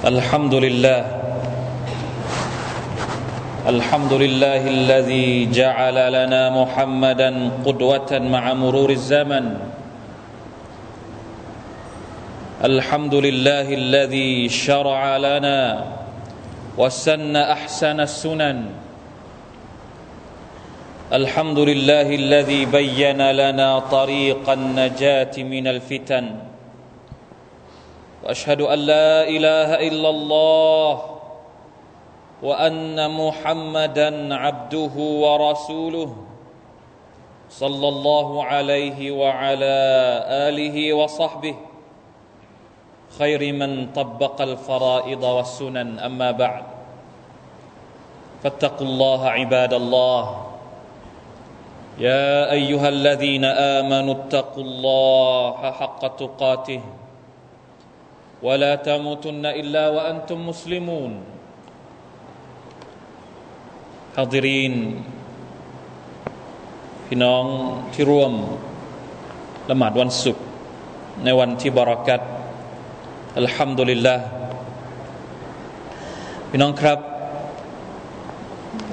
الحمد لله. الحمد لله الذي جعل لنا محمدا قدوة مع مرور الزمن. الحمد لله الذي شرع لنا وسن أحسن السنن. الحمد لله الذي بين لنا طريق النجاة من الفتن. وأشهد أن لا إله إلا الله وأن محمدا عبده ورسوله صلى الله عليه وعلى آله وصحبه. خير من طبق الفرائض والسنن أما بعد. فاتقوا الله عباد الله. يا أيها الذين آمنوا اتقوا الله حق تقاته. ولا تموتن الا وانتم مسلمون حاضرين พี่น้องที่ร่วมละหมาดวันศุกร์ในวันที่บารักัตอัลฮัมดุลิลละพี่น้องครับ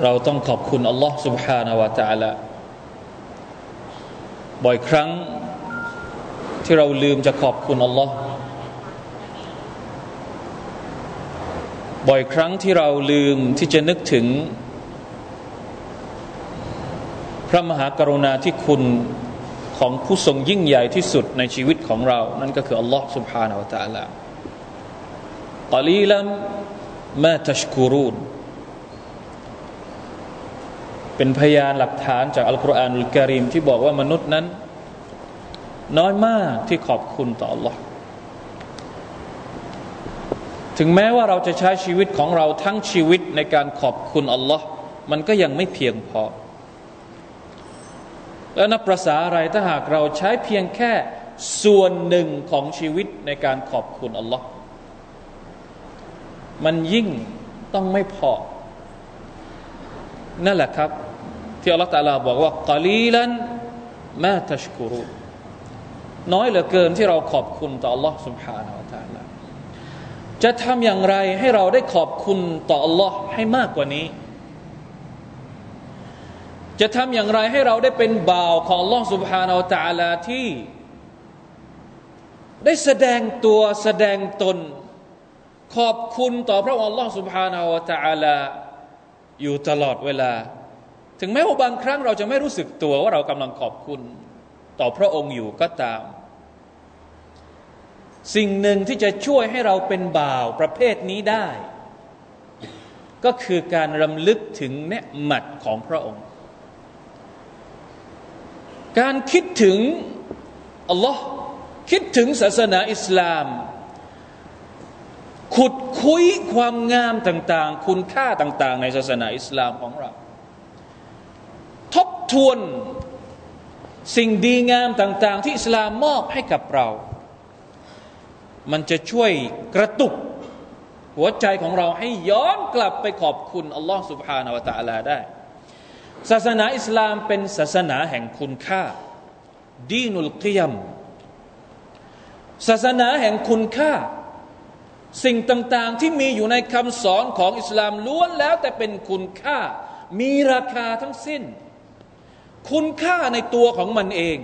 เราต้องขอบคุณอัลลอฮ์ سبحانه และ تعالى บ่อยครั้งที่เราลืมจะขอบคุณอัลลอฮ์ บ่อยครั้งที่เราลืมที่จะนึกถึง พระมหากรุณาธิคุณของผู้ทรงยิ่งใหญ่ที่สุดในชีวิตของเรา นั่นก็คืออัลลอฮ์ سبحانه และ تعالى กลีลัมมาตัชกูรูนเป็นพยานหลักฐานจากอัลกุรอานอุลกิริมที่บอกว่ามนุษย์นั้น น้อยมากที่ขอบคุณต่อ Allah ถึงแม้ว่าเราจะใช้ชีวิตของเราทั้งชีวิตในการขอบคุณอัลลอฮ์มันก็ยังไม่เพียงพอ แล้วนับประษาอะไรถ้าหากเราใช้เพียงแค่ส่วนหนึ่งของชีวิตในการขอบคุณอัลลอฮ์มันยิ่งต้องไม่พอ นั่นแหละครับ ที่อัลลอฮฺตาลาบอกว่ากาลีลันมาตัชกุรุน้อยเหลือเกินที่เราขอบคุณต่อ Allah سبحانه และ تعالى จะทำอย่างไรให้เราได้ขอบคุณต่อ Allah ให้มากกว่านี้ จะทำอย่างไรให้เราได้เป็นบ่าวของ Allah سبحانه และ تعالى ที่ ได้แสดงตัวแสดงตน ขอบคุณต่อพระองค์ Allah سبحانه และ تعالى อยู่ตลอดเวลา ถึงแม้ว่าบางครั้งเราจะไม่รู้สึกตัวว่าเรากำลังขอบคุณ ต่อพระองค์อยู่ก็ตาม สิ่งหนึ่งที่จะช่วยให้เราเป็นบ่าวประเภทนี้ได้ ก็คือการรำลึกถึงเนืหมัดของพระองค์ การคิดถึงอัลลอฮ์คิดถึงศาสนาอิสลาม ขุดคุยความงามต่างๆ คุณค่าต่าง ๆ ในศาสนาอิสลามของเรา ทบทวนสิ่งดีงามต่าง ๆ ที่อิสลามมอบให้กับเรา มันจะช่วยกระตุก หัวใจของเราให้ย้อนกลับไปขอบคุณอัลลอฮ์ سبحانه และ تعالى ได้ ศาสนาอิสลามเป็นศาสนาแห่งคุณค่า ดีนุลกิยม ศาสนาแห่งคุณค่าสิ่งต่างๆที่มีอยู่ในคำสอนของอิสลามล้วนแล้วแต่เป็นคุณค่า มีราคาทั้งสิ้น คุณค่าในตัวของมันเอง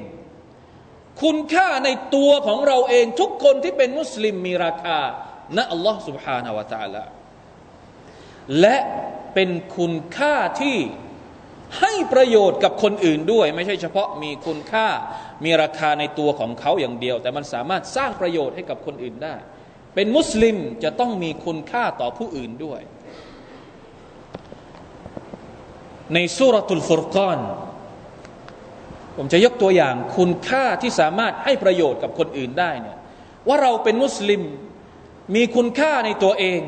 คุณค่าในตัวของเราเอง ทุกคนที่เป็นมุสลิมมีราคาณอัลลอฮ์ سبحانه และ تعالى และเป็นคุณค่าที่ให้ประโยชน์กับคนอื่นด้วย ไม่ใช่เฉพาะมีคุณค่ามีราคาในตัวของเขาอย่างเดียว แต่มันสามารถสร้างประโยชน์ให้กับคนอื่นได้เป็นมุสลิมจะต้องมีคุณค่าต่อผู้อื่นด้วย ในสุรตุลฟุรกอน ผมจะยกตัวอย่างคุณค่าที่สามารถให้ประโยชน์กับคนอื่นได้เนี่ยว่าเราเป็นมุสลิมมีคุณค่าในตัวเอง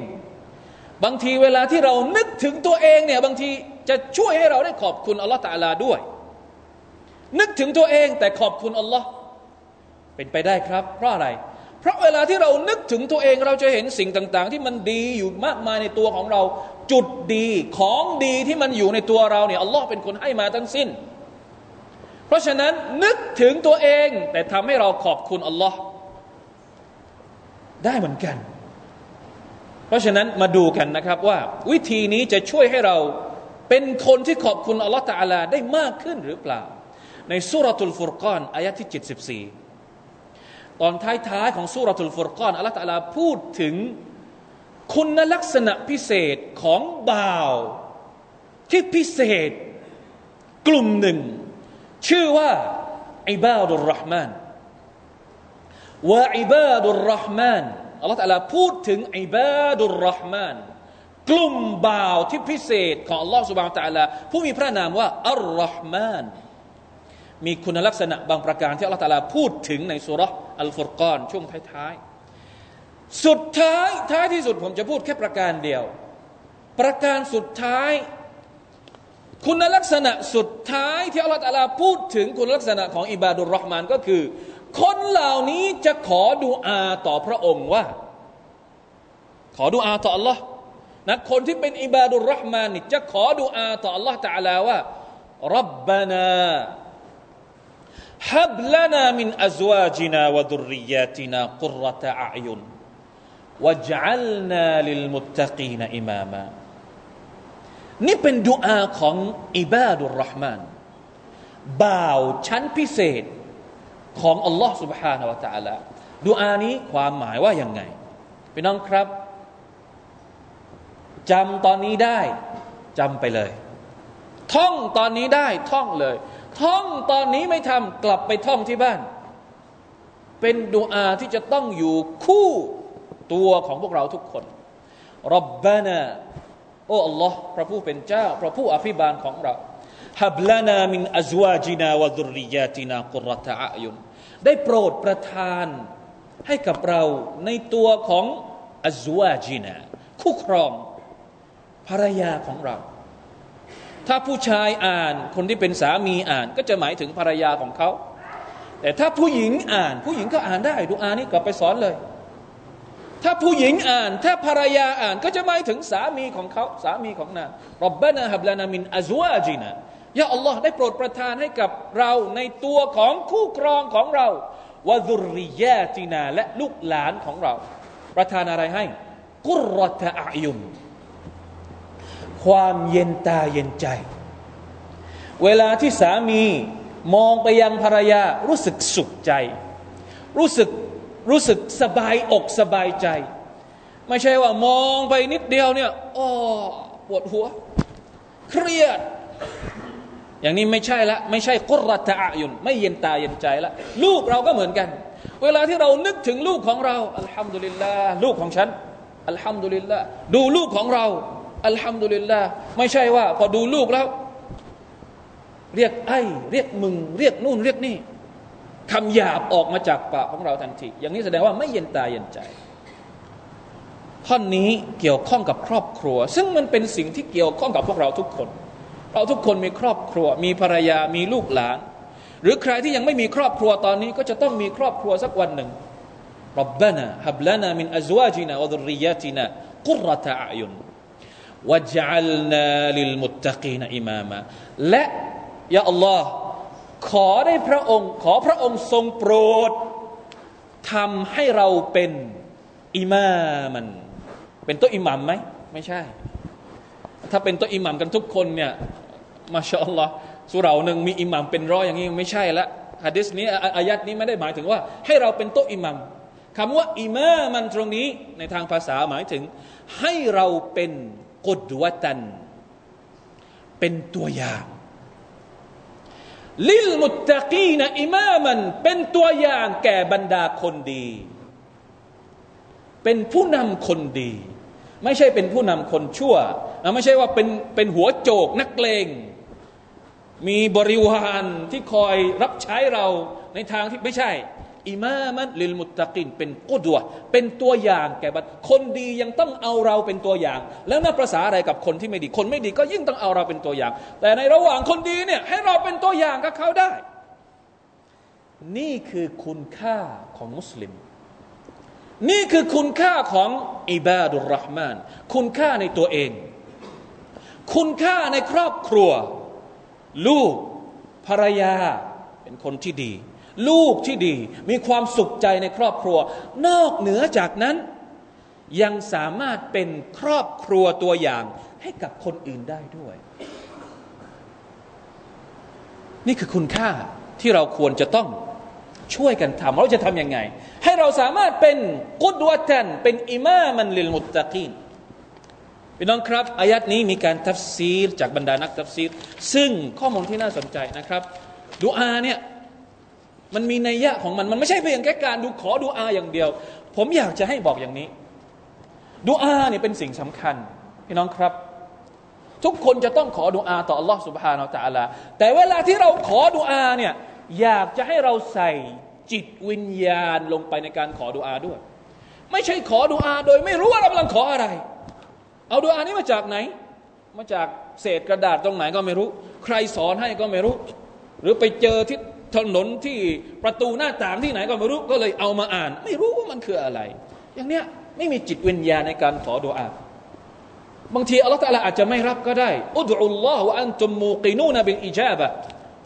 บางทีเวลาที่เรานึกถึงตัวเองเนี่ยบางทีจะช่วยให้เราได้ขอบคุณอัลลอฮฺตาลาด้วย นึกถึงตัวเองแต่ขอบคุณอัลลอฮ์เป็นไปได้ครับ เพราะอะไร เพราะเวลาที่เรานึกถึงตัวเองเราจะเห็นสิ่งต่าง ๆ ที่มันดีอยู่มากมายในตัวของเรา จุดดีของดีที่มันอยู่ในตัวเราเนี่ยอัลลอฮ์เป็นคนให้มาทั้งสิ้น ราะฉะนั้นนึกถึงตัวเอง แต่ทำให้เราขอบคุณอัลลอฮ์ได้เหมือนกัน เพราะฉะนั้นมาดูกันนะครับว่า วิธีนี้จะช่วยให้เราเป็นคนที่ขอบคุณอัลลอฮฺตาลาได้มากขึ้นหรือเปล่า ในสุรทูลฟุรกานอายะที่ 74 ตอนท้ายๆของสุรทูลฟุรกานอัลลอฮฺตาลาพูดถึงคุณลักษณะพิเศษของบ่าว ที่พิเศษกลุ่มหนึ่ง ชื่อว่าอิบาดุลรห์มานว่าอิบาดุลรห์มานอัลลอฮฺตะลาพูดถึงอิบาดุลรห์มานกลุ่มบ่าวที่พิเศษของอัลลอฮฺสุบานตะลาผู้มีพระนามว่าอัลรห์มานมีคุณลักษณะบางประการที่อัลลอฮฺตะลาพูดถึงในสุรษอัลฟุรกานช่วงท้ายๆสุดท้ายท้ายที่สุดผมจะพูดแค่ประการเดียว ประการสุดท้าย คุณลักษณะสุดท้ายที่อัลลอฮฺตาลาพูดถึงคุณลักษณะของอิบาดุลรอห์มานก็คือ คนเหล่านี้จะขอดูอาต่อพระองค์ว่า ขอดูอาต่อ Allah นะคนที่เป็นอิบาดุลรอห์มานนี่จะขอดูอาต่อ Allah ตาลาว่ารับบานาฮับลานามินอัจวาจินาวะดุริยาตินากุรตะอายุนวะจัลนาลิลมุตตะกีนอิมามา เป็นดุอาของอิบาดุลรห์มานบ่าวชั้นพิเศษของอัลลอฮ์ سبحانه และ تعالى ดูอานี้ความหมายว่าอย่างไงพี่น้องครับจำตอนนี้ได้จำไปเลย ท่องตอนนี้ได้ท่องเลย ท่องตอนนี้ไม่ทำกลับไปท่องที่บ้าน เป็นดูอาที่จะต้องอยู่คู่ตัวของพวกเราทุกคนรับบานา โอ้อัลลอฮ์พระผู้เป็นเจ้า พระผู้อภิบาลของเราฮับลานามินอัจวาจินาวะดุริยาตินากุรตะอายุนได้โปรดประทานให้กับเราในตัวของอัจวาจินาคู่ครองภรรยาของเรา ถ้าผู้ชายอ่านคนที่เป็นสามีอ่าน ก็จะหมายถึงภรรยาของเขา แต่ถ้าผู้หญิงอ่าน ผู้หญิงก็อ่านได้ดูอานี้กลับไปสอนเลย ถ้าผู้หญิงอ่าน ถ้าภรรยาอ่าน ก็จะหมายถึงสามีของเขาสามีของนางรับบานาฮับลานามินอัจวาจินายาอัลลอฮ์ได้โปรดประทานให้กับเราในตัวของคู่ครองของเราวะดุริยาตินาและลูกหลานของเรา ประทานอะไรให้ กุรตะอายุนความเย็นตาเย็นใจ เวลาที่สามีมองไปยังภรรยารู้สึกสุขใจ รู้สึก รู้สึกสบายอกสบายใจ ไม่ใช่ว่ามองไปนิดเดียวเนี่ยอ้อปวดหัว เครียด อย่างนี้ไม่ใช่ละ ไม่ใช่กุรตะอายุนไม่เย็นตาเย็นใจละ ลูกเราก็เหมือนกัน เวลาที่เรานึกถึงลูกของเราอัลฮัมดุลิลลาห์ลูกของฉันอัลฮัมดุลิลลาห์ดูลูกของเราอัลฮัมดุลิลลาห์ไม่ใช่ว่าพอดูลูกแล้ว เรียกไอ้ เรียกมึง เรียกนู่นเรียกนี่ คำหยาบออกมาจากปากของเราทันที อย่างนี้แสดงว่าไม่เย็นตาเย็นใจ ท่อนนี้เกี่ยวข้องกับครอบครัว ซึ่งมันเป็นสิ่งที่เกี่ยวข้องกับพวกเราทุกคน เราทุกคนมีครอบครัว มีภรรยามีลูกหลาน หรือใครที่ยังไม่มีครอบครัวตอนนี้ก็จะต้องมีครอบครัวสักวันหนึ่งรับบานาฮับลานามินอัจวาจินาวะดุริยาตินากุรตะอายุนวะจัลนาลิลมุตตะกีนอิมามะและยาอัลลอฮ์ ขอได้พระองค์ ขอพระองค์ทรงโปรดทำให้เราเป็นอิมามัน เป็นตัวอิหมัมไหมไม่ใช่ ถ้าเป็นตัวอิหมัมกันทุกคนเนี่ยมาชาอัลลอฮ์สุเราหนึ่งมีอิหมัมเป็นร้อยอย่างนี้ไม่ใช่ละฮะดิษนี้อายัดนี้ไม่ได้หมายถึงว่า ให้เราเป็นโต๊ะอิหมัมคำว่าอิมามันตรงนี้ในทางภาษาหมายถึง ให้เราเป็นกุดวตัน เป็นตัวอย่าง ลิลมุตตะกีนอิมามันเป็นตัวอย่างแก่บรรดาคนดี เป็นผู้นำคนดี ไม่ใช่เป็นผู้นำคนชั่วไม่ใช่ว่าเป็นเป็นหัวโจกนักเลงมีบริวารที่คอยรับใช้เราในทางที่ไม่ใช่ อิมามันลิลมุตตะกินเป็นกุดวเป็นตัวอย่างแก่บัดคนดียังต้องเอาเราเป็นตัวอย่าง แล้วน่าประสาอะไรกับคนที่ไม่ดี คนไม่ดีก็ยิ่งต้องเอาเราเป็นตัวอย่าง แต่ในระหว่างคนดีเนี่ยให้เราเป็นตัวอย่างกับเขาได้ นี่คือคุณค่าของมุสลิม นี่คือคุณค่าของอิบาดุลรห์มานคุณค่าในตัวเอง คุณค่าในครอบครัว ลูกภรรยาเป็นคนที่ดี ลูกที่ดี มีความสุขใจในครอบครัว นอกเหนือจากนั้น ยังสามารถเป็นครอบครัวตัวอย่างให้กับคนอื่นได้ด้วย นี่คือคุณค่าที่เราควรจะต้องช่วยกันทำเราจะทำยังไง ให้เราสามารถเป็นกุดวตันเป็นอิมามันลิลมุตตะกีนพี่น้องครับอายัดนี้มีการทัฟซีรจากบรรดานักทัฟซีร ซึ่งข้อมูลที่น่าสนใจนะครับดูอาเนี่ย มันมีนัยยะของมันมันไม่ใช่เพียงแค่การดูขอดูอาอย่างเดียว ผมอยากจะให้บอกอย่างนี้ดูอาเนี่ยเป็นสิ่งสำคัญ พี่น้องครับ ทุกคนจะต้องขอดูอาต่อ Allah سبحانه และ تعالى แต่เวลาที่เราขอดูอาเนี่ยอยากจะให้เราใส่จิตวิญญาณลงไปในการขอดูอาด้วย ไม่ใช่ขอดูอาโดยไม่รู้ว่าเรากำลังขออะไร เอาดูอานี้มาจากไหน มาจากเศษกระดาษตรงไหนก็ไม่รู้ ใครสอนให้ก็ไม่รู้ หรือไปเจอที่ ถนนที่ประตูหน้าต่างที่ไหนก็ไม่รู้ก็เลยเอามาอ่าน ไม่รู้ว่ามันคืออะไร อย่างเนี้ยไม่มีจิตวิญญาณในการขอดุอาบางทีอัลลอฮฺตะลาอาจจะไม่รับก็ได้อุดุลลอฮฺอันตุมมูกินูนบิลอิจาบะ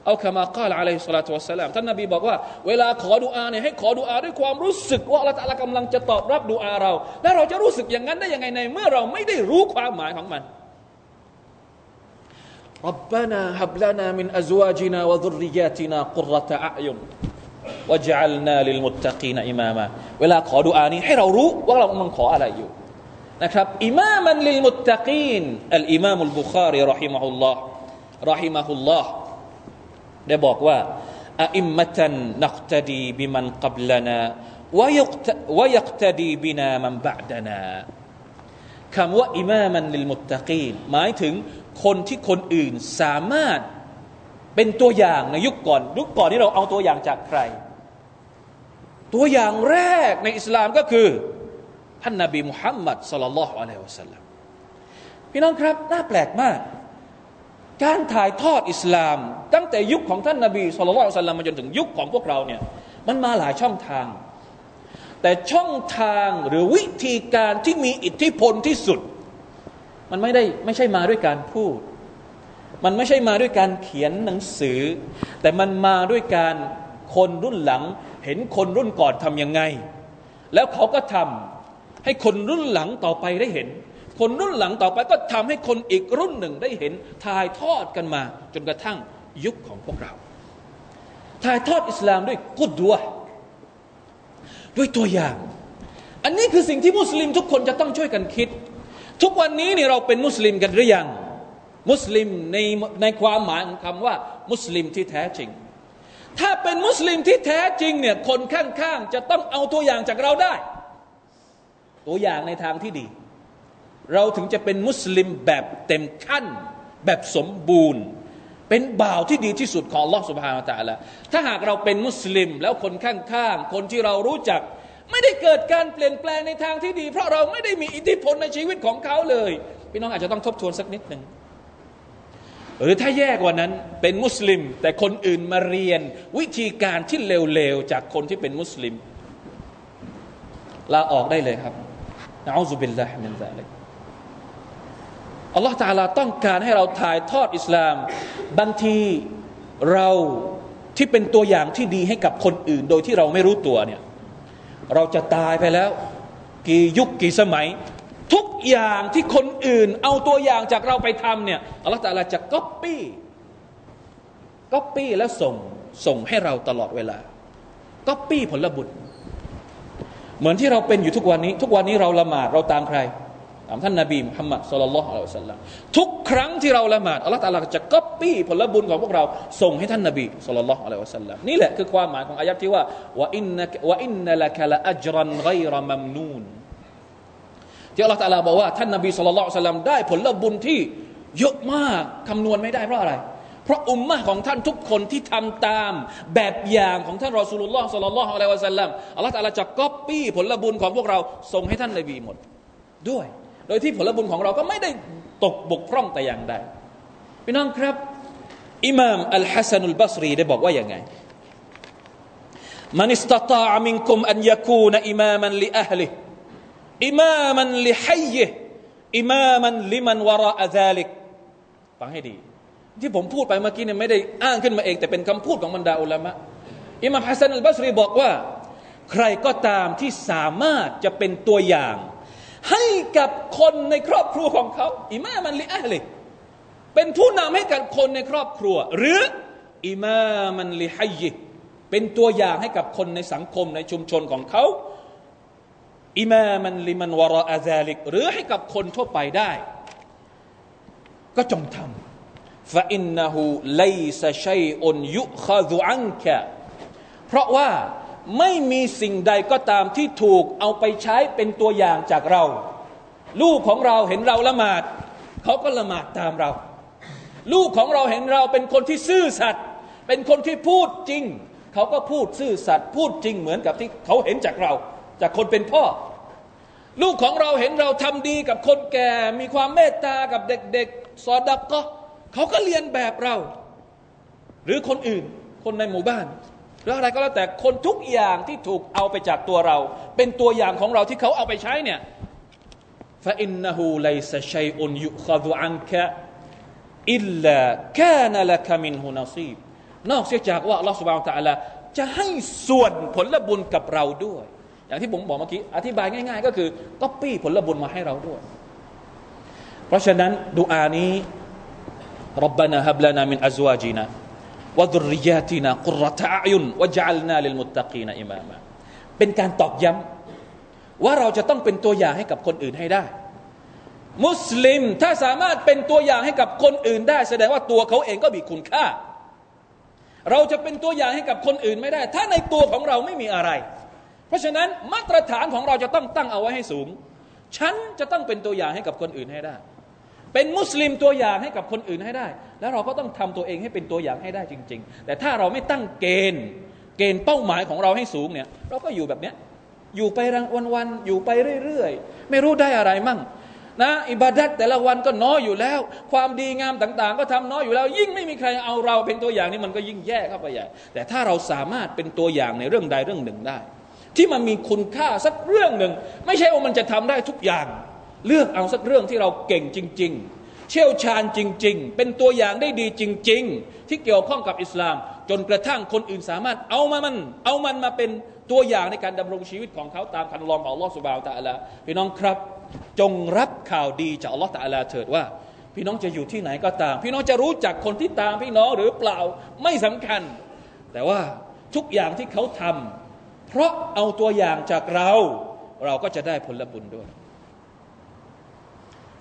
เอาคำมากล่าวอะลัยฮิสลาตุวสลามท่านนบีบอกว่าเวลาขอดุอาเนี่ยให้ขอดุอาด้วยความรู้สึกว่าอัลลอฮฺตะลากำลังจะตอบรับดุอาเรา แล้วเราจะรู้สึกอย่างนั้นได้ยังไงใน เมื่อเราไม่ได้รู้ความหมายของมัน ربنا هب لنا من أزواجنا وذرياتنا قرة أعين وجعلنا للمتقين إماما เวลาขอดุอานี้ให้เรารู้ว่าเรากำลังขออะไรอยู่นะครับอิมามันลิลมุตตะกีนอัลอิมามุลบุคารีรอฮิมะฮุลลอฮ์รอฮิมะฮุลลอฮ์ได้บอกว่าอิมมะตันนักตดีบิมันกับลนาวยักตดีบินามันบะดนาคำว่าอิมามันลิลมุตตะกีนหมายถึง คนที่คนอื่นสามารถเป็นตัวอย่างในยุคก่อน ยุคก่อนที่เราเอาตัวอย่างจากใคร ตัวอย่างแรกในอิสลามก็คือท่านนาบีมุฮัมมัดสลลัลลอฮุอะลัยฮิวะสัลลัมพี่น้องครับน่าแปลกมาก การถ่ายทอดอิสลาม ตั้งแต่ยุคของท่านนาบีสุลต่านสัลลัมมาจนถึงยุคของพวกเราเนี่ยมันมาหลายช่องทาง แต่ช่องทางหรือวิธีการที่มีอิทธิพลที่สุด มันไม่ได้ไม่ใช่มาด้วยการพูด มันไม่ใช่มาด้วยการเขียนหนังสือ แต่มันมาด้วยการคนรุ่นหลัง เห็นคนรุ่นก่อนทำยังไง แล้วเขาก็ทำให้คนรุ่นหลังต่อไปได้เห็น คนรุ่นหลังต่อไปก็ทำให้คนอีกรุ่นหนึ่งได้เห็นถ่ายทอดกันมา จนกระทั่งยุคของพวกเราถ่ายทอดอิสลามด้วยกุดด้วยด้วยตัวอย่าง อันนี้คือสิ่งที่มุสลิมทุกคนจะต้องช่วยกันคิด ทุกวันนี้นี่เราเป็นมุสลิมกันหรือยัง มุสลิมในในความหมายของคำว่า มุสลิมที่แท้จริง ถ้าเป็นมุสลิมที่แท้จริงเนี่ยคนข้างๆ จะต้องเอาตัวอย่างจากเราได้ ตัวอย่างในทางที่ดี เราถึงจะเป็นมุสลิมแบบเต็มขั้น แบบสมบูรณ์ เป็นบ่าวที่ดีที่สุดของลอสุภาอัลตะละถ้าหากเราเป็นมุสลิมแล้วคนข้างๆ คนที่เรารู้จัก ไม่ได้เกิดการเปลี่ยนแปลงในทางที่ดี เพราะเราไม่ได้มีอิทธิพลในชีวิตของเขาเลย พี่น้องอาจจะต้องทบทวนสักนิดหนึ่งหรือถ้าแย่กว่านั้นเป็นมุสลิม แต่คนอื่นมาเรียน วิธีการที่เลวๆจากคนที่เป็นมุสลิมลาออกได้เลยครับنعوذ بالله من ذلكอัลลอฮฺตาลาต้องการให้เราถ่ายทอดอิสลาม บางทีเราที่เป็นตัวอย่างที่ดีให้กับคนอื่น โดยที่เราไม่รู้ตัวเนี่ย เราจะตายไปแล้ว กี่ยุคกี่สมัย ทุกอย่างที่คนอื่น เอาตัวอย่างจากเราไปทำเนี่ยอัลลอฮฺตาละจะก๊อปปี้ก๊อปปี้แล้วส่งส่งให้เราตลอดเวลาก๊อปปี้ผลบุญเหมือนที่เราเป็นอยู่ทุกวันนี้ ทุกวันนี้เราละหมาดเราตามใคร ท่านนาบีมุฮัมมัดصلى الله عليه وسلمทุกครั้งที่เราละหมาดอัลลอฮฺตาลาจะก๊อปปี้ผลบุญของพวกเราส่งให้ท่านนาบีصلى الله عليه وسلمนี่แหละคือความหมายของอายัดที่ว่าوإن وإن لك لأجرا غير ممنونที่อัลลอฮฺตาลาบอกว่าท่านนาบีสุลลัลลอฮุอะลัยฮิสัลลัมได้ผลบุญที่เยอะมากคำนวณไม่ได้เพราะอะไร เพราะอุมมะของท่านทุกคนที่ทำตามแบบอย่างของท่านรอสูลุลลอฮ์สุลลัลลอฮุอะลัยวะสัลลัมอัลลอฮฺตาลาจะก๊อปปี้ผลบุญของพวกเราส่งให้ท่านนบีหมดด้วย โดยที่ผลบุญของเราก็ไม่ได้ตกบกพร่องแต่อย่างใดพี่น้องครับ อิมามอัลฮัสซันุลบัสรีได้บอกว่าอย่างไงمن استطاع منكم أن يكون إماما لأهله إماما لحيه إماما لمن وراء ذلكฟังให้ดี ที่ผมพูดไปเมื่อกี้เนี่ยไม่ได้อ้างขึ้นมาเอง แต่เป็นคำพูดของบรรดาอุลามะอิมามฮัสซันอัลบัสรีบอกว่า ใครก็ตามที่สามารถจะเป็นตัวอย่าง ให้กับคนในครอบครัวของเขาإماما لأهلهเป็นผู้นำให้กับคนในครอบครัว หรืออิมามันลิฮัยเป็นตัวอย่างให้กับคนในสังคมในชุมชนของเขาอิมามันลิมันวรอาซาลิก หรือให้กับคนทั่วไปได้ ก็จงทำฟาอินนหูไลซาชัยอุนยุคาดุอันกะเพราะว่า ไม่มีสิ่งใดก็ตามที่ถูกเอาไปใช้เป็นตัวอย่างจากเรา ลูกของเราเห็นเราละหมาดเขาก็ละหมาดตามเรา ลูกของเราเห็นเราเป็นคนที่ซื่อสัตย์เป็นคนที่พูดจริง เขาก็พูดซื่อสัตย์พูดจริงเหมือนกับที่เขาเห็นจากเรา จากคนเป็นพ่อ ลูกของเราเห็นเราทำดีกับคนแก่ มีความเมตตากับเด็กๆสอดักก็เขาก็เรียนแบบเรา หรือคนอื่นคนในหมู่บ้าน หรืออะไรก็แล้วแต่คนทุกอย่างที่ถูกเอาไปจากตัวเรา เป็นตัวอย่างของเราที่เขาเอาไปใช้เนี่ยฟาอินนหูไลซชัยอุนยุขดุอันกะอิลลากานละกมินหุนาซีบนอกเสียจากว่าอัลลอฮฺสุบานตะอัลาจะให้ส่วนผลบุญกับเราด้วย อย่างที่ผมบอกเมื่อกี้อธิบายง่ายๆ ก็คือก็ปี้ผลบุญมาให้เราด้วย เพราะฉะนั้นดูอานี้ ربنا هب لنا من أزواجنا วะดุริยาตินากุรตะอายุนวะจัลนาลิลมุตตะกีนอิมามาเป็นการตอกย้ำว่าเราจะต้องเป็นตัวอย่างให้กับคนอื่นให้ได้ มุสลิมถ้าสามารถเป็นตัวอย่างให้กับคนอื่นได้ แสดงว่าตัวเขาเองก็มีคุณค่า เราจะเป็นตัวอย่างให้กับคนอื่นไม่ได้ ถ้าในตัวของเราไม่มีอะไร เพราะฉะนั้นมาตรฐานของเราจะต้องตั้งเอาไว้ให้สูง ฉันจะต้องเป็นตัวอย่างให้กับคนอื่นให้ได้ เป็นมุสลิมตัวอย่างให้กับคนอื่นให้ได้ แล้วเราก็ต้องทำตัวเองให้เป็นตัวอย่างให้ได้จริง ๆ แต่ถ้าเราไม่ตั้งเกณฑ์ เกณฑ์เป้าหมายของเราให้สูงเนี่ย เราก็อยู่แบบเนี้ยอยู่ไปวันๆอยู่ไปเรื่อยๆ ไม่รู้ได้อะไรมั่งนะอิบาดัตแต่ละวันก็น้อยอยู่แล้ว ความดีงามต่าง ๆ ก็ทำน้อยอยู่แล้ว ยิ่งไม่มีใครเอาเราเป็นตัวอย่างนี่มันก็ยิ่งแย่เข้าไปใหญ่ แต่ถ้าเราสามารถเป็นตัวอย่างในเรื่องใดเรื่องหนึ่งได้ ที่มันมีคุณค่าสักเรื่องหนึ่ง ไม่ใช่ว่ามันจะทำได้ทุกอย่าง เลือกเอาสักเรื่องที่เราเก่งจริง ๆ เชี่ยวชาญจริง ๆ เป็นตัวอย่างได้ดีจริง ๆ ที่เกี่ยวข้องกับอิสลาม จนกระทั่งคนอื่นสามารถเอามามัน เอามันมาเป็นตัวอย่างในการดำรงชีวิตของเขาตามคันลองของอัลลอฮฺสุบาวตะอลาพี่น้องครับ จงรับข่าวดีจากอัลลอฮฺตะอัลาเถิดว่า พี่น้องจะอยู่ที่ไหนก็ตาม พี่น้องจะรู้จักคนที่ตามพี่น้องหรือเปล่าไม่สำคัญ แต่ว่าทุกอย่างที่เขาทำเพราะเอาตัวอย่างจากเรา เราก็จะได้ผลบุญด้วย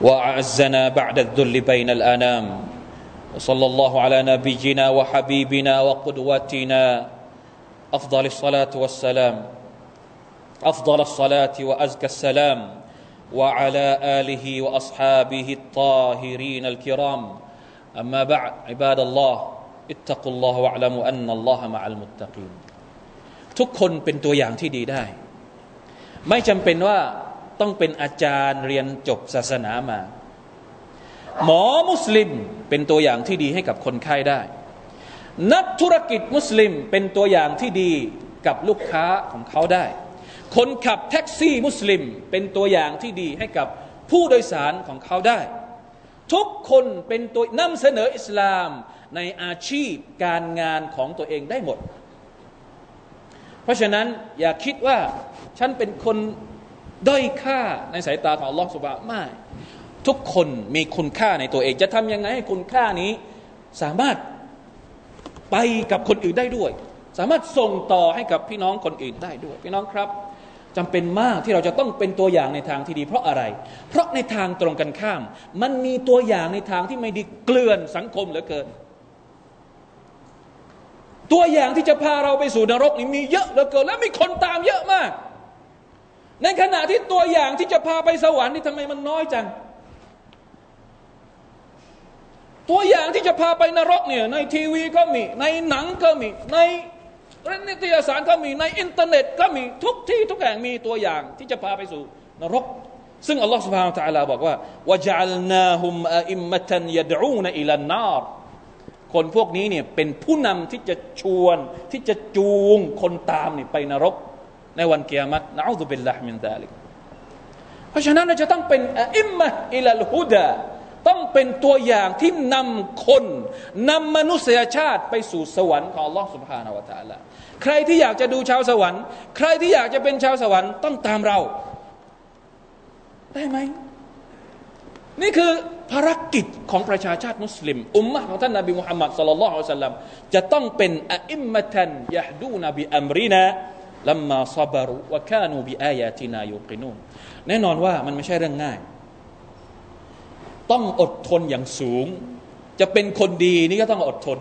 واعزنا بعد الذل بين الانام وصلى الله على نبينا وحبيبنا وقدوتنا افضل الصلاه والسلام افضل الصلاه وازكى السلام وعلى اله واصحابه الطاهرين الكرام اما بعد عباد الله اتقوا الله واعلموا ان الله مع المتقين ทุกคนเป็นตัวอย่างที่ดีได้ ไม่จำเป็นว่า ต้องเป็นอาจารย์เรียนจบศาสนามา หมอมุสลิมเป็นตัวอย่างที่ดีให้กับคนไข้ได้ นักธุรกิจมุสลิมเป็นตัวอย่างที่ดีกับลูกค้าของเขาได้ คนขับแท็กซี่มุสลิมเป็นตัวอย่างที่ดีให้กับผู้โดยสารของเขาได้ ทุกคนเป็นตัวนำเสนออิสลามในอาชีพการงานของตัวเองได้หมด เพราะฉะนั้นอย่าคิดว่าฉันเป็นคน ด้อยค่าในสายตาของอัลลอฮฺสุบะไม่ทุกคนมีคุณค่าในตัวเอง จะทำยังไงให้คุณค่านี้ สามารถไปกับคนอื่นได้ด้วย สามารถส่งต่อให้กับพี่น้องคนอื่นได้ด้วย พี่น้องครับจำเป็นมากที่เราจะต้องเป็นตัวอย่างในทางที่ดี เพราะอะไร เพราะในทางตรงกันข้าม มันมีตัวอย่างในทางที่ไม่ดีเกลื่อนสังคมเหลือเกิน ตัวอย่างที่จะพาเราไปสู่นรกนี่มีเยอะเหลือเกิน และมีคนตามเยอะมาก ในขณะที่ตัวอย่างที่จะพาไปสวรรค์นี่ทำไมมันน้อยจัง ตัวอย่างที่จะพาไปนรกเนี่ยในทีวีก็มี ในหนังก็มี ในนิตยสารก็มี ในอินเทอร์เน็ตก็มีทุกที่ทุกแห่งมีตัวอย่างที่จะพาไปสู่นรก ซึ่งอัลลอฮฺสุบฮานาตะลาบอกว่าวะจัลนาฮุมอิมมะตันยดูนอิลันนารคนพวกนี้เนี่ยเป็นผู้นำที่จะชวนที่จะจูงคนตามนี่ไปนรก ในวันเกียรตินะอูซุบิลลาฮ์มินซาลิกเพราะฉะนั้นเราจะต้องเป็นอิมมะอิลัลฮุดาต้องเป็นตัวอย่างที่นำคนนำมนุษยชาติไปสู่สวรรค์ของ Allah سبحانه และ تعالى ใครที่อยากจะดูชาวสวรรค์ ใครที่อยากจะเป็นชาวสวรรค์ต้องตามเรา ได้ไหม นี่คือภารกิจของประชาชาติมุสลิม อุมมะของท่านนบีมุฮัมมัดสุลลัลลอฮุอะลัยฮิสลัมจะต้องเป็นอิมมะตันยะฮดูนบิอัมรินา ลัมมาซับารุวะคานูบิอายาตินายุกินูนแน่นอนว่ามันไม่ใช่เรื่องง่าย ต้องอดทนอย่างสูง จะเป็นคนดีนี่ก็ต้องอดทน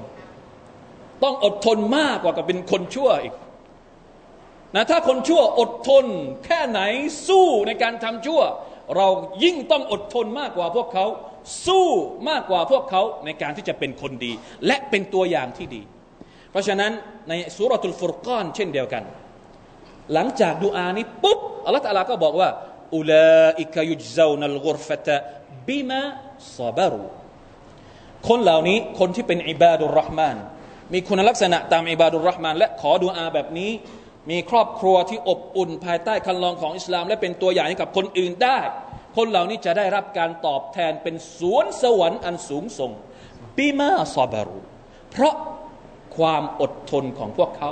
ต้องอดทนมากกว่ากับเป็นคนชั่วอีกนะถ้าคนชั่วอดทน แค่ไหนสู้ในการทำชั่ว เรายิ่งต้องอดทนมากกว่าพวกเขา สู้มากกว่าพวกเขาในการที่จะเป็นคนดี และเป็นตัวอย่างที่ดี เพราะฉะนั้นในสุรทูลฟุรกอนเช่นเดียวกัน หลังจากดูอานี้ปุ๊บอัลลอฮฺตะลาก็บอกว่าอุลาอิกยุจซานัลกุรฟะตะบิมาซาบารูคนเหล่านี้คนที่เป็นอิบาดุลรห์มานมีคุณลักษณะตามอิบาดุลรห์มานและขอดูอาแบบนี้ มีครอบครัวที่อบอุ่นภายใต้คันลองของอิสลาม และเป็นตัวอย่างให้กับคนอื่นได้ คนเหล่านี้จะได้รับการตอบแทนเป็นสวนสวรรค์อันสูงส่งบิมาซาบารูเพราะความอดทนของพวกเขา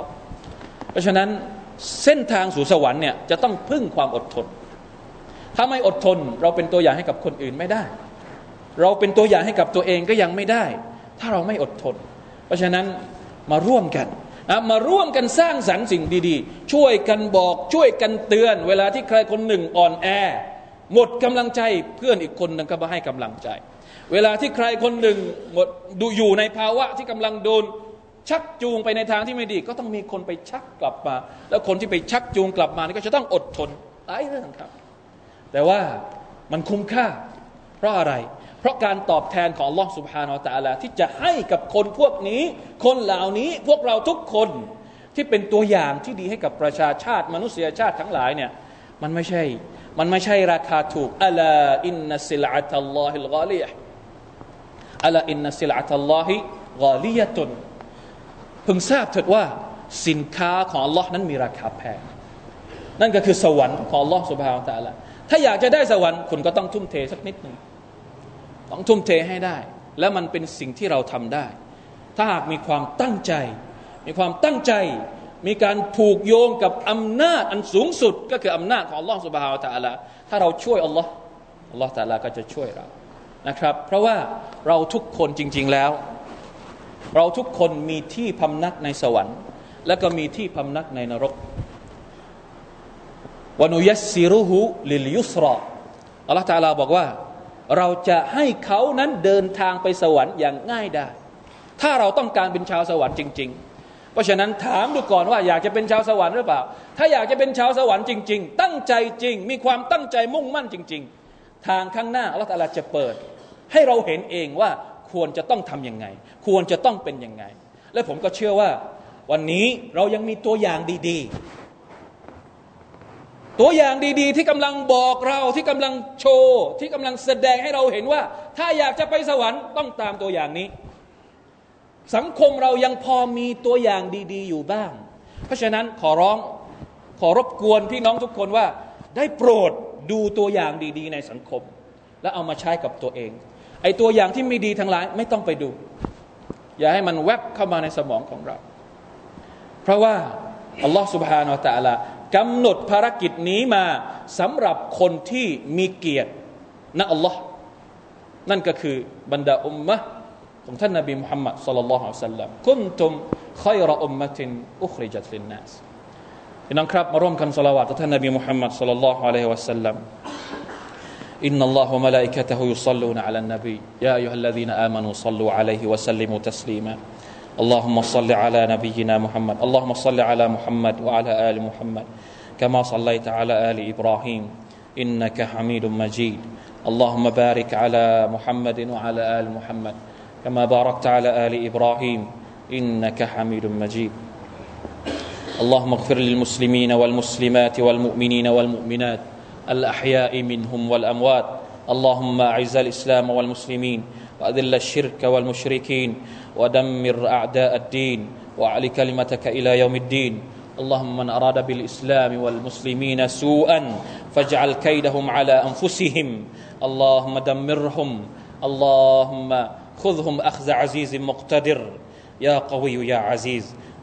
เพราะฉะนั้น เส้นทางสู่สวรรค์เนี่ยจะต้องพึ่งความอดทน ถ้าไม่อดทนเราเป็นตัวอย่างให้กับคนอื่นไม่ได้ เราเป็นตัวอย่างให้กับตัวเองก็ยังไม่ได้ ถ้าเราไม่อดทน เพราะฉะนั้นมาร่วมกันมาร่วมกันสร้างสรรค์สิ่งดีๆ ช่วยกันบอกช่วยกันเตือน เวลาที่ใครคนหนึ่งอ่อนแอ หมดกำลังใจเพื่อนอีกคนหนึ่งก็มาให้กำลังใจ เวลาที่ใครคนหนึ่งหมดดูอยู่ในภาวะที่กำลังโดน ชักจูงไปในทางที่ไม่ดี ก็ต้องมีคนไปชักกลับมา แล้วคนที่ไปชักจูงกลับมานี่ก็จะต้องอดทนหลายเรื่องครับ แต่ว่ามันคุ้มค่า เพราะอะไร เพราะการตอบแทนของล่องสุภาโอตาลาที่จะให้กับคนพวกนี้ คนเหล่านี้พวกเราทุกคนที่เป็นตัวอย่างที่ดีให้กับประชาชาติมนุษยชาติทั้งหลายเนี่ยมันไม่ใช่ มันไม่ใช่ราคาถูกอัลาอินนัสิลอัตัลลอฮิลกาลียอัลาอินนัสิลอัตัลลอฮิกาลียะตุน พึงทราบเถิดว่าสินค้าของลอคนั้นมีราคาแพง นั่นก็คือสวรรค์ของลอสุบฮาวตาละถ้าอยากจะได้สวรรค์คุณก็ต้องทุ่มเทสักนิดหนึ่งต้องทุ่มเทให้ได้ และมันเป็นสิ่งที่เราทำได้ ถ้าหากมีความตั้งใจ มีความตั้งใจ มีการผูกโยงกับอำนาจอันสูงสุด ก็คืออำนาจของลอสุบฮาวตาละถ้าเราช่วยอัลลอฮ์อัลลอฮ์ตาลาก็จะช่วยเรานะครับ เพราะว่าเราทุกคนจริง ๆแล้ว เราทุกคนมีที่พำนักในสวรรค์ และก็มีที่พำนักในนรกวนุยัสซิรุหุลิลยุสรออัลลอฮฺตะลาบอกว่า เราจะให้เขานั้นเดินทางไปสวรรค์อย่างง่ายได้ ถ้าเราต้องการเป็นชาวสวรรค์จริง ๆ เพราะฉะนั้นถามดูก่อนว่าอยากจะเป็นชาวสวรรค์หรือเปล่า ถ้าอยากจะเป็นชาวสวรรค์จริง ๆ ตั้งใจจริง มีความตั้งใจมุ่งมั่นจริง ๆ ทางข้างหน้าอัลลอฮฺจะเปิด ให้เราเห็นเองว่า ควรจะต้องทำยังไง ควรจะต้องเป็นยังไง และผมก็เชื่อว่า วันนี้เรายังมีตัวอย่างดีๆ ตัวอย่างดีๆ ที่กำลังบอกเราที่กำลังโชว์ ที่กำลังแสดงให้เราเห็นว่า ถ้าอยากจะไปสวรรค์ต้องตามตัวอย่างนี้ สังคมเรายังพอมีตัวอย่างดีๆ อยู่บ้าง เพราะฉะนั้นขอร้องขอรบกวนพี่น้องทุกคนว่า ได้โปรดดูตัวอย่างดี ๆ ในสังคม แล้วเอามาใช้กับตัวเอง ไอ้ตัวอย่างที่ไม่ดีทั้งหลายไม่ต้องไปดู อย่าให้มันแวบเข้ามาในสมองของเรา เพราะว่าอัลลอฮฺ سبحانه และ تعالى กำหนดภารกิจนี้มาสำหรับคนที่มีเกียรตินะอัลลอฮ์นั่นก็คือบรรดาอุมมะของท่านนบีมุฮัมมัดสัลลัลลอฮุอะลัยฮิวะสัลลัมคุนตุมขัยรอุมมะตินอุคริจัตลินนัสพี่น้องครับมาร่วมกันสละวาตท่านนบีมุฮัมมัดสัลลัลลอฮุอะลัยฮิวะสัลลัม إن الله وملائكته يصلون على النبي. يا أيها الذين آمنوا صلوا عليه وسلموا تسليما. اللهم صل على نبينا محمد. اللهم صل على محمد وعلى آل محمد. كما صليت على آل إبراهيم. إنك حميد مجيد. اللهم بارك على محمد وعلى آل محمد. كما باركت على آل إبراهيم. إنك حميد مجيد. اللهم اغفر للمسلمين والمسلمات والمؤمنين والمؤمنات. الأحياء منهم والأموات. اللهم أعز الإسلام والمسلمين وأذل الشرك والمشركين ودمر أعداء الدين وأعل كلمتك إلى يوم الدين. اللهم من أراد بالإسلام والمسلمين سوءا فاجعل كيدهم على أنفسهم. اللهم دمرهم. اللهم خذهم أخذ عزيز مقتدر. يا قوي يا عزيز.